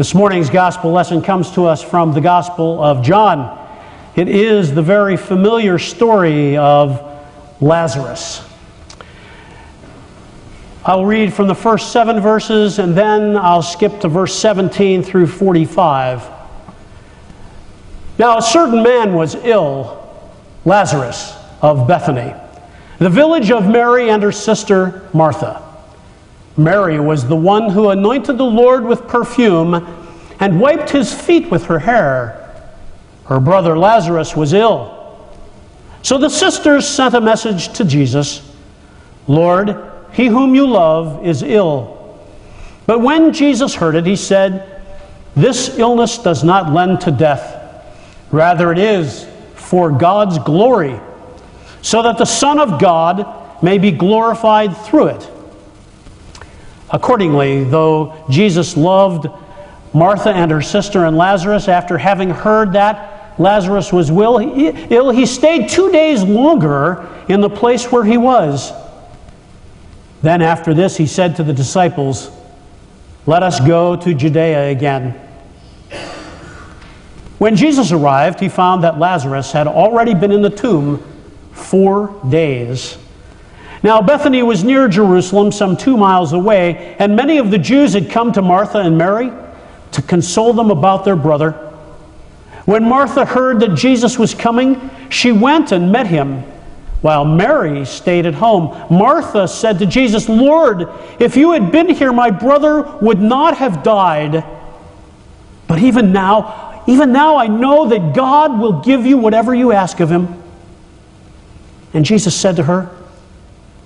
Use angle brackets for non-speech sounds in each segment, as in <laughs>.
This morning's gospel lesson comes to us from the Gospel of John. It is the very familiar story of Lazarus. I'll read from the first seven verses and then I'll skip to verse 17 through 45. Now, a certain man was ill, Lazarus of Bethany, the village of Mary and her sister Martha. Mary was the one who anointed the Lord with perfume and wiped his feet with her hair. Her brother Lazarus was ill. So the sisters sent a message to Jesus Lord, he whom you love is ill. But when Jesus heard it, he said, This illness does not lend to death. Rather, it is for God's glory, so that the Son of God may be glorified through it. Accordingly, though Jesus loved Martha and her sister and Lazarus, after having heard that Lazarus was ill, he stayed two days longer in the place where he was. Then, after this, he said to the disciples, Let us go to Judea again. When Jesus arrived, he found that Lazarus had already been in the tomb four days. Now, Bethany was near Jerusalem, some two miles away, and many of the Jews had come to Martha and Mary to console them about their brother. When Martha heard that Jesus was coming, she went and met him, while Mary stayed at home. Martha said to Jesus, Lord, if you had been here, my brother would not have died. But even now, even now, I know that God will give you whatever you ask of him. And Jesus said to her,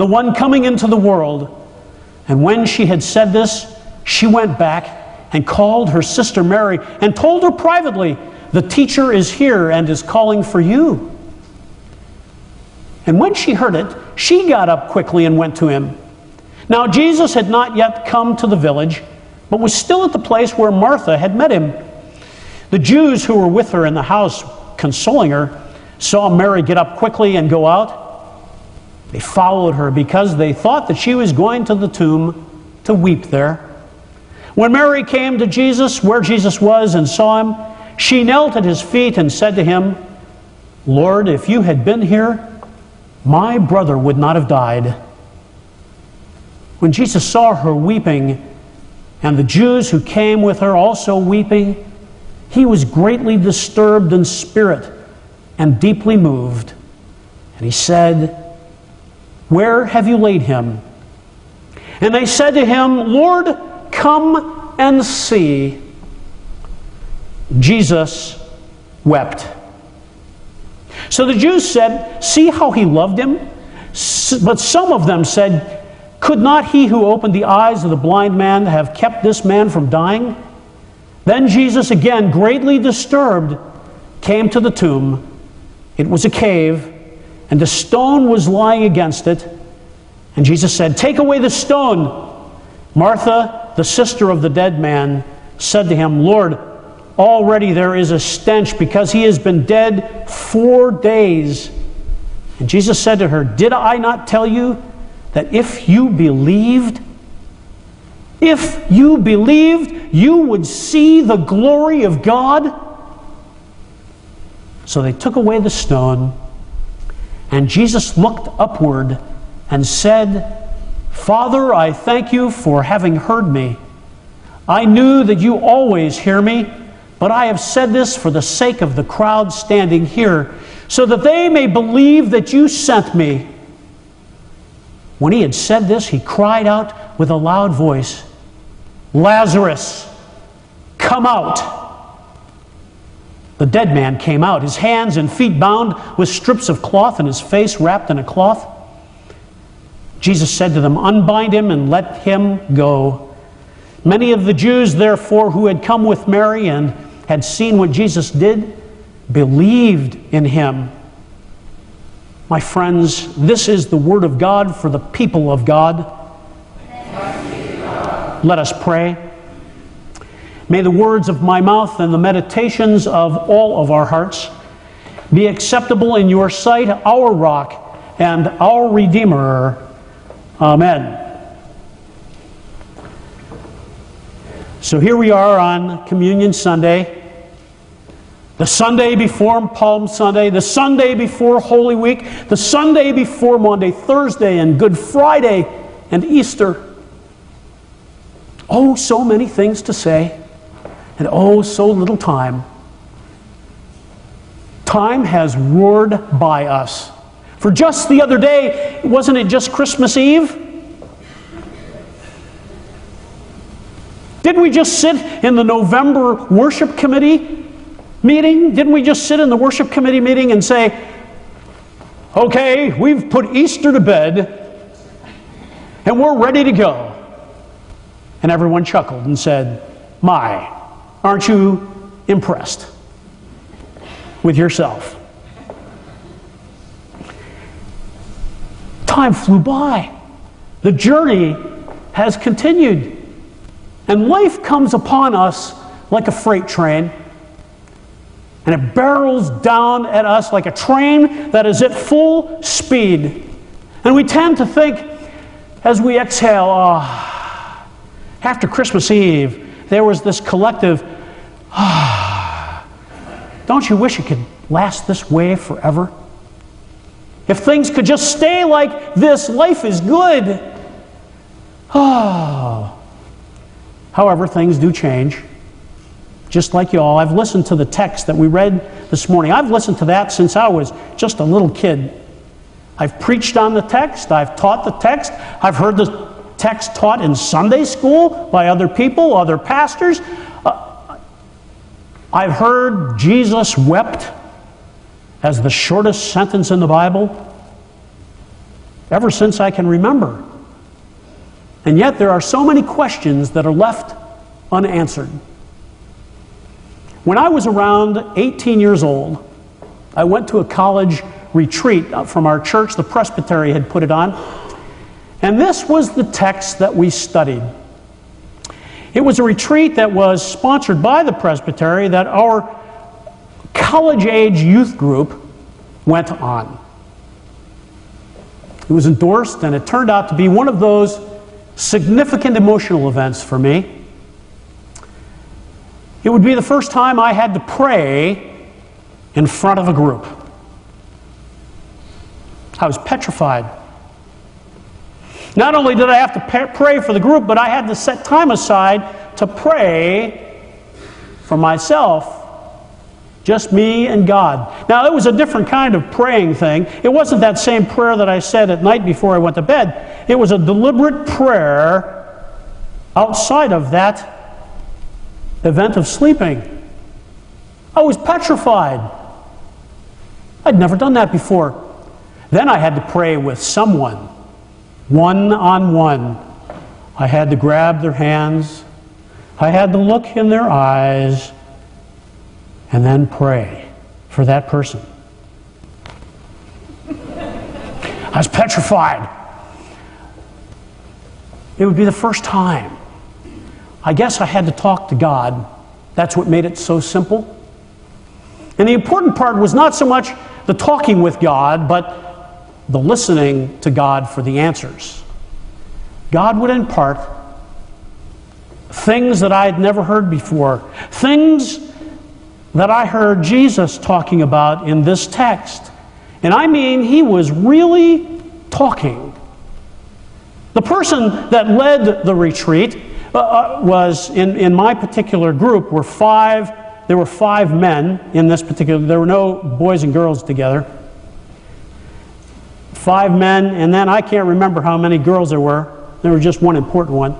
the one coming into the world. And when she had said this, she went back and called her sister Mary and told her privately, The teacher is here and is calling for you. And when she heard it, she got up quickly and went to him. Now, Jesus had not yet come to the village, but was still at the place where Martha had met him. The Jews who were with her in the house, consoling her, saw Mary get up quickly and go out. They followed her because they thought that she was going to the tomb to weep there. When Mary came to Jesus, where Jesus was, and saw him, she knelt at his feet and said to him, Lord, if you had been here, my brother would not have died. When Jesus saw her weeping, and the Jews who came with her also weeping, he was greatly disturbed in spirit and deeply moved. And he said, where have you laid him? And they said to him, Lord, come and see. Jesus wept. So the Jews said, See how he loved him? But some of them said, Could not he who opened the eyes of the blind man have kept this man from dying? Then Jesus, again greatly disturbed, came to the tomb. It was a cave and the stone was lying against it. And Jesus said, Take away the stone. Martha, the sister of the dead man, said to him, Lord, already there is a stench because he has been dead four days. And Jesus said to her, Did I not tell you that if you believed, if you believed, you would see the glory of God? So they took away the stone. And Jesus looked upward and said, Father, I thank you for having heard me. I knew that you always hear me, but I have said this for the sake of the crowd standing here, so that they may believe that you sent me. When he had said this, he cried out with a loud voice, Lazarus, come out. The dead man came out, his hands and feet bound with strips of cloth and his face wrapped in a cloth. Jesus said to them, Unbind him and let him go. Many of the Jews, therefore, who had come with Mary and had seen what Jesus did, believed in him. My friends, this is the word of God for the people of God. Let us pray. May the words of my mouth and the meditations of all of our hearts be acceptable in your sight, our rock and our Redeemer. Amen. So here we are on Communion Sunday, the Sunday before Palm Sunday, the Sunday before Holy Week, the Sunday before Maundy Thursday, and Good Friday, and Easter. Oh, so many things to say, and oh, so little time. Time has roared by us. For just the other day, wasn't it just Christmas Eve? Didn't we just sit in the November worship committee meeting? Didn't we just sit in the worship committee meeting and say, okay, we've put Easter to bed and we're ready to go? And everyone chuckled and said, My, aren't you impressed with yourself? Time flew by. The journey has continued. And life comes upon us like a freight train, and it barrels down at us like a train that is at full speed. And we tend to think as we exhale, oh, after Christmas Eve, there was this collective, <sighs> don't you wish it could last this way forever? If things could just stay like this, life is good. Oh, <sighs> However, things do change. Just like you all, I've listened to the text that we read this morning. I've listened to that since I was just a little kid. I've preached on the text, I've taught the text, I've heard the text taught in Sunday school by other people, other pastors. Uh, I've heard Jesus wept as the shortest sentence in the Bible ever since I can remember. And yet, there are so many questions that are left unanswered. When I was around 18 years old, I went to a college retreat from our church. The presbytery had put it on. And this was the text that we studied. It was a retreat that was sponsored by the presbytery that our college age youth group went on. It was endorsed, and it turned out to be one of those significant emotional events for me. It would be the first time I had to pray in front of a group. I was petrified. Not only did I have to pray for the group, but I had to set time aside to pray for myself just me and God. Now, it was a different kind of praying thing. It wasn't that same prayer that I said at night before I went to bed. It was a deliberate prayer outside of that event of sleeping. I was petrified. I'd never done that before. Then I had to pray with someone, one on one. I had to grab their hands, I had to look in their eyes and then pray for that person. I was petrified. It would be the first time. I guess I had to talk to God. That's what made it so simple. And the important part was not so much the talking with God, but the listening to God for the answers. God would impart things that I had never heard before, things that I heard Jesus talking about in this text. And I mean, he was really talking. The person that led the retreat uh, uh, was, in, in my particular group, were five, there were five men in this particular, there were no boys and girls together. Five men, and then I can't remember how many girls there were. There was just one important one.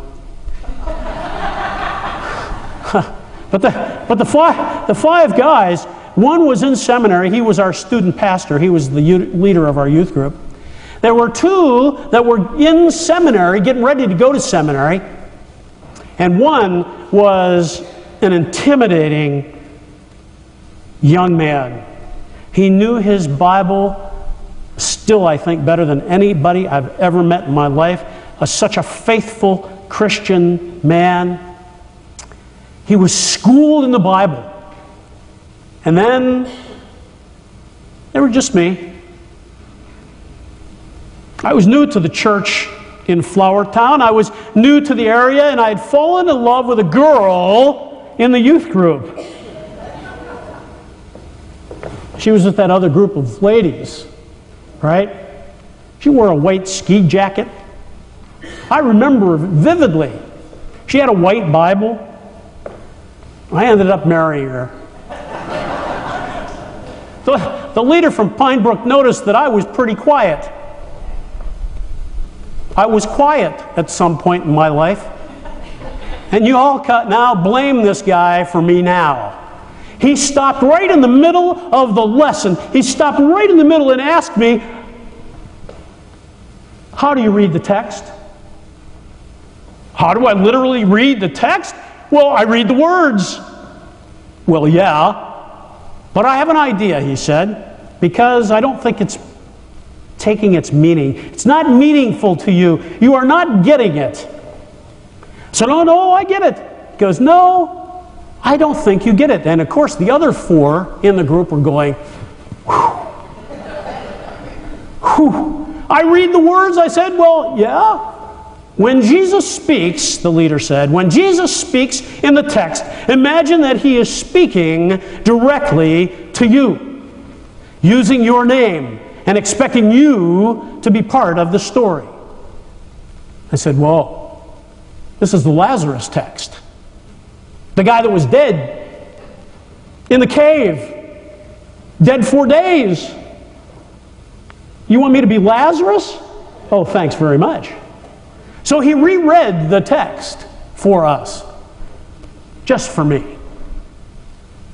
<laughs> But the, but the, five, the five guys, one was in seminary. He was our student pastor, he was the leader of our youth group. There were two that were in seminary, getting ready to go to seminary. And one was an intimidating young man. He knew his Bible still, I think, better than anybody I've ever met in my life. A, such a faithful Christian man. He was schooled in the Bible. And then they were just me. I was new to the church in Flower Town. I was new to the area, and I had fallen in love with a girl in the youth group. She was with that other group of ladies, right? She wore a white ski jacket. I remember vividly. She had a white Bible. I ended up marrying her. <laughs> The, the leader from Pinebrook noticed that I was pretty quiet. I was quiet at some point in my life. And you all now blame this guy for me now. He stopped right in the middle of the lesson. He stopped right in the middle and asked me, How do you read the text? How do I literally read the text? Well, I read the words. Well, yeah. But I have an idea, he said, because I don't think it's taking its meaning. It's not meaningful to you. You are not getting it. So, no, no, I get it. He goes, no, I don't think you get it. And of course, the other four in the group were going, whew, whew. I read the words. I said, well, yeah. When Jesus speaks, the leader said, when Jesus speaks in the text, imagine that he is speaking directly to you, using your name and expecting you to be part of the story. I said, Well, this is the Lazarus text. The guy that was dead in the cave, dead four days. You want me to be Lazarus? Oh, thanks very much. So he reread the text for us, just for me.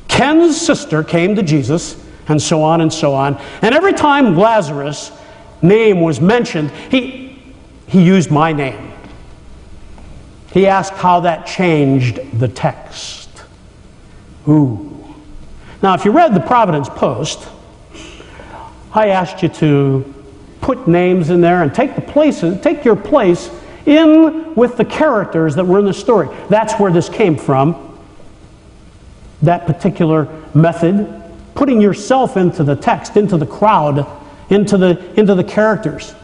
Ken's sister came to Jesus, and so on and so on. And every time Lazarus' name was mentioned, he, he used my name. He asked how that changed the text. Ooh. Now, if you read the Providence Post, I asked you to put names in there and take the places, take your place in with the characters that were in the story. That's where this came from. That particular method, putting yourself into the text, into the crowd, into the, into the characters.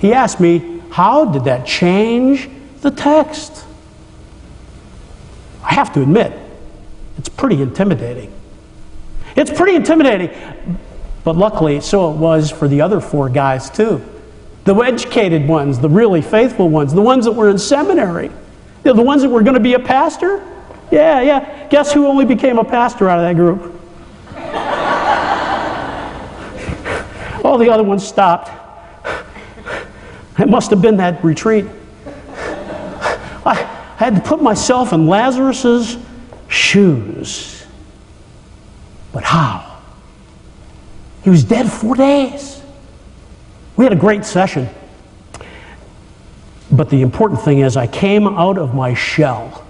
He asked me, How did that change the text? I have to admit, it's pretty intimidating. It's pretty intimidating. But luckily, so it was for the other four guys, too. The educated ones, the really faithful ones, the ones that were in seminary, the ones that were going to be a pastor. Yeah, yeah. Guess who only became a pastor out of that group? <laughs> All the other ones stopped. It must have been that retreat. I had to put myself in Lazarus's shoes. But how? He was dead four days. We had a great session. But the important thing is, I came out of my shell.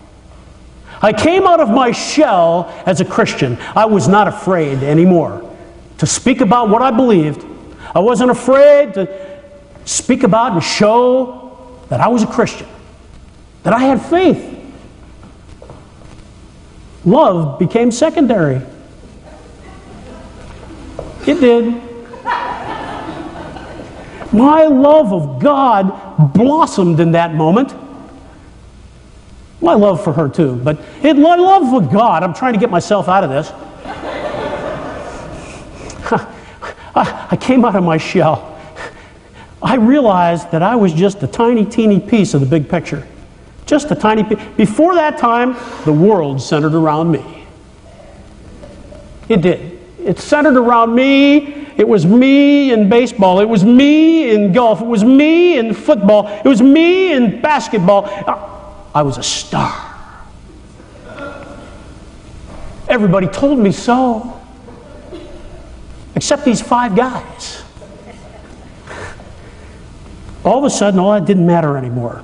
I came out of my shell as a Christian. I was not afraid anymore to speak about what I believed. I wasn't afraid to speak about and show that I was a Christian, that I had faith. Love became secondary. It did. My love of God blossomed in that moment. My love for her too, but in my love for God, I'm trying to get myself out of this. <laughs> I came out of my shell. I realized that I was just a tiny, teeny piece of the big picture. Just a tiny piece. Before that time, the world centered around me. It did. It centered around me it was me in baseball. It was me in golf. It was me in football. It was me in basketball. I was a star. Everybody told me so, except these five guys. All of a sudden, all that didn't matter anymore.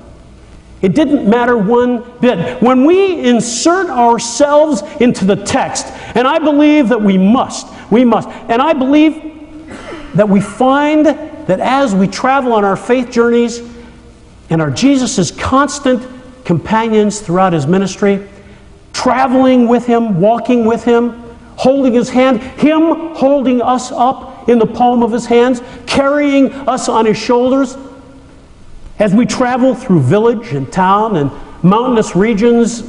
It didn't matter one bit. When we insert ourselves into the text, and I believe that we must, we must, and I believe that we find that as we travel on our faith journeys and are Jesus' constant companions throughout his ministry, traveling with him, walking with him, holding his hand, him holding us up in the palm of his hands, carrying us on his shoulders, as we travel through village and town and mountainous regions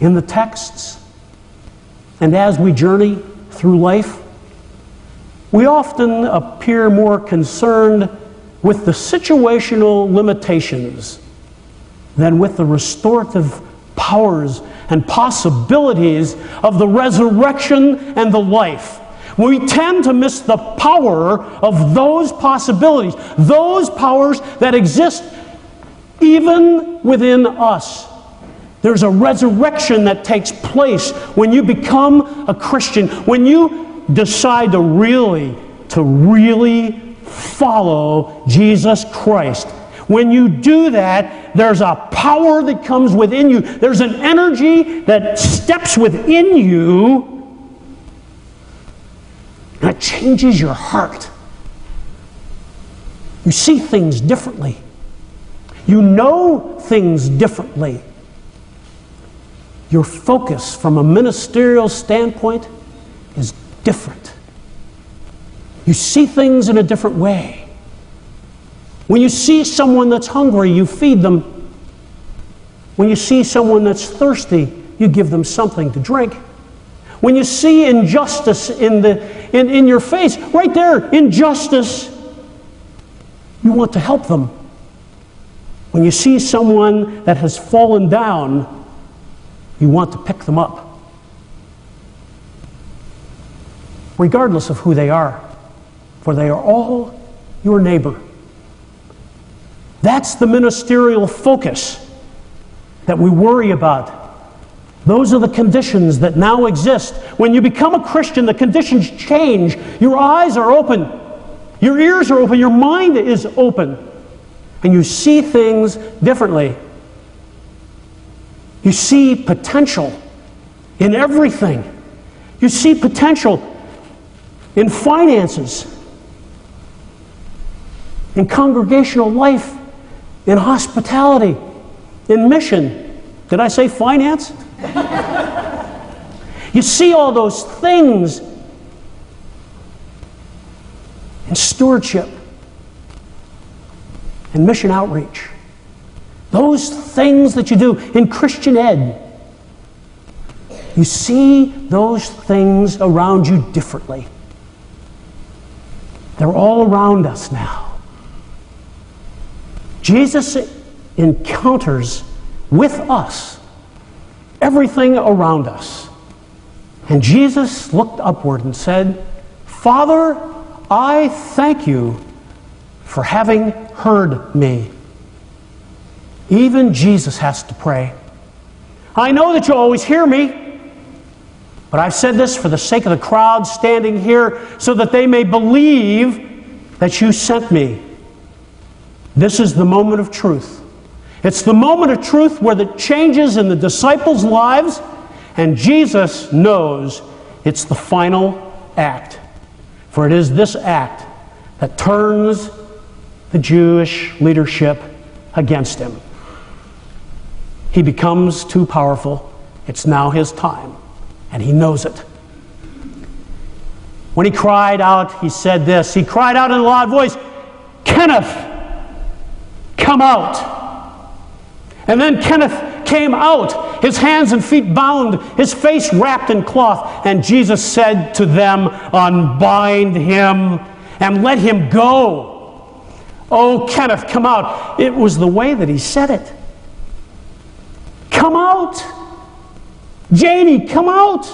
in the texts, and as we journey through life, we often appear more concerned with the situational limitations than with the restorative powers and possibilities of the resurrection and the life. We tend to miss the power of those possibilities, those powers that exist even within us. There's a resurrection that takes place when you become a Christian, when you decide to really, to really follow Jesus Christ. When you do that, there's a power that comes within you. There's an energy that steps within you it changes your heart. You see things differently. You know things differently. Your focus from a ministerial standpoint is different. You see things in a different way. When you see someone that's hungry, you feed them. When you see someone that's thirsty, you give them something to drink. When you see injustice in, the, in, in your face, right there, injustice, you want to help them. When you see someone that has fallen down, you want to pick them up. Regardless of who they are, for they are all your neighbor. That's the ministerial focus that we worry about those are the conditions that now exist. When you become a Christian, the conditions change. Your eyes are open, your ears are open, your mind is open, and you see things differently. You see potential in everything. You see potential in finances, in congregational life, in hospitality, in mission. Did I say finance? You see all those things in stewardship and mission outreach. Those things that you do in Christian ed. You see those things around you differently. They're all around us now. Jesus encounters with us everything around us. And Jesus looked upward and said, Father, I thank you for having heard me. Even Jesus has to pray. I know that you always hear me, but I've said this for the sake of the crowd standing here so that they may believe that you sent me. This is the moment of truth. It's the moment of truth where the changes in the disciples' lives, and Jesus knows it's the final act. For it is this act that turns the Jewish leadership against him. He becomes too powerful. It's now his time, and he knows it. When he cried out, he said this. He cried out in a loud voice, Kenneth, come out. And then Kenneth came out, his hands and feet bound, his face wrapped in cloth. And Jesus said to them, Unbind him and let him go. Oh, Kenneth, come out. It was the way that he said it. Come out. Janie, come out.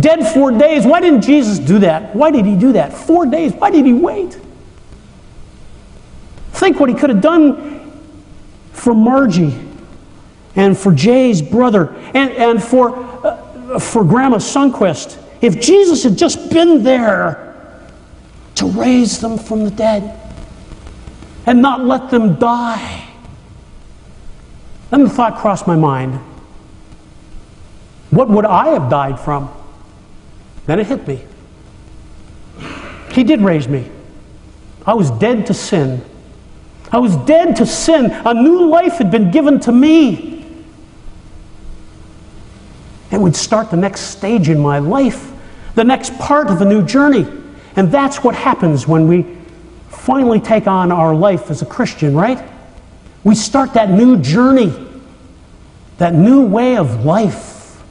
Dead four days. Why didn't Jesus do that? Why did he do that? Four days. Why did he wait? Think what he could have done for Margie and for Jay's brother and, and for, uh, for Grandma Sunquist. If Jesus had just been there to raise them from the dead. and not let them die. Then the thought crossed my mind what would I have died from? Then it hit me. He did raise me. I was dead to sin. I was dead to sin. A new life had been given to me. It would start the next stage in my life, the next part of a new journey. And that's what happens when we finally take on our life as a Christian, right? We start that new journey, that new way of life.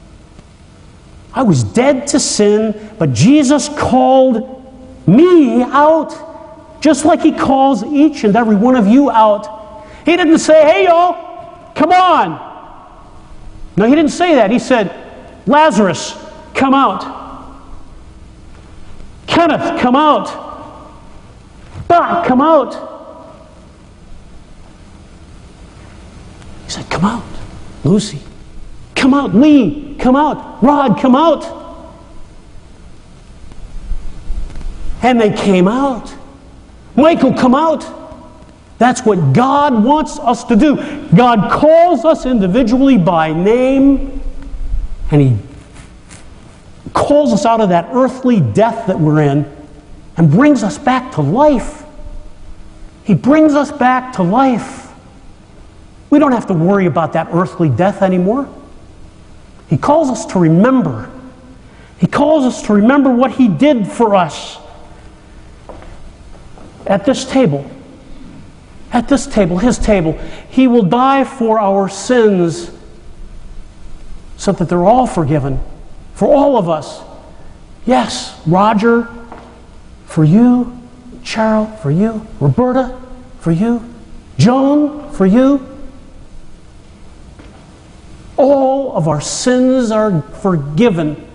I was dead to sin, but Jesus called me out, just like He calls each and every one of you out. He didn't say, hey, y'all, come on. No, He didn't say that. He said, Lazarus, come out. Kenneth, come out. Doc, come out. He said, Come out. Lucy, come out. Lee, come out. Rod, come out. And they came out. Michael, come out. That's what God wants us to do. God calls us individually by name, and He calls us out of that earthly death that we're in and brings us back to life. He brings us back to life. We don't have to worry about that earthly death anymore. He calls us to remember. He calls us to remember what He did for us at this table. At this table, His table. He will die for our sins so that they're all forgiven. For all of us. Yes, Roger, for you. Cheryl, for you. Roberta, for you. Joan, for you. All of our sins are forgiven.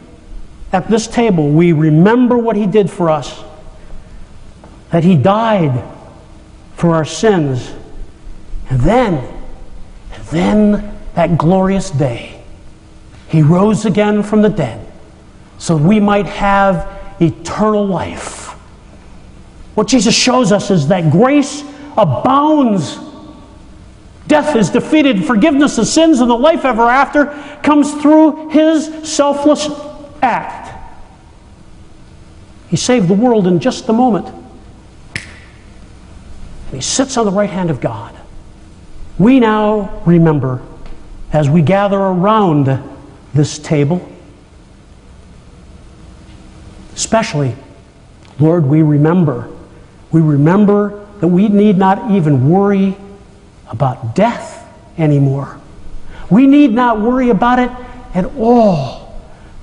At this table, we remember what He did for us, that He died for our sins. And then, then that glorious day, He rose again from the dead so we might have eternal life. What Jesus shows us is that grace abounds. Death is defeated, forgiveness of sins, and the life ever after comes through his selfless act. He saved the world in just a moment. He sits on the right hand of God. We now remember as we gather around this table, especially, Lord, we remember we remember that we need not even worry about death anymore. We need not worry about it at all.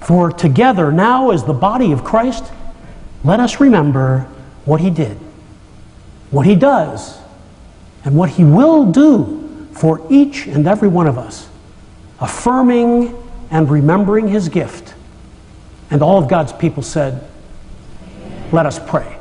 For together, now as the body of Christ, let us remember what He did, what He does, and what He will do for each and every one of us, affirming and remembering His gift. And all of God's people said, Let us pray.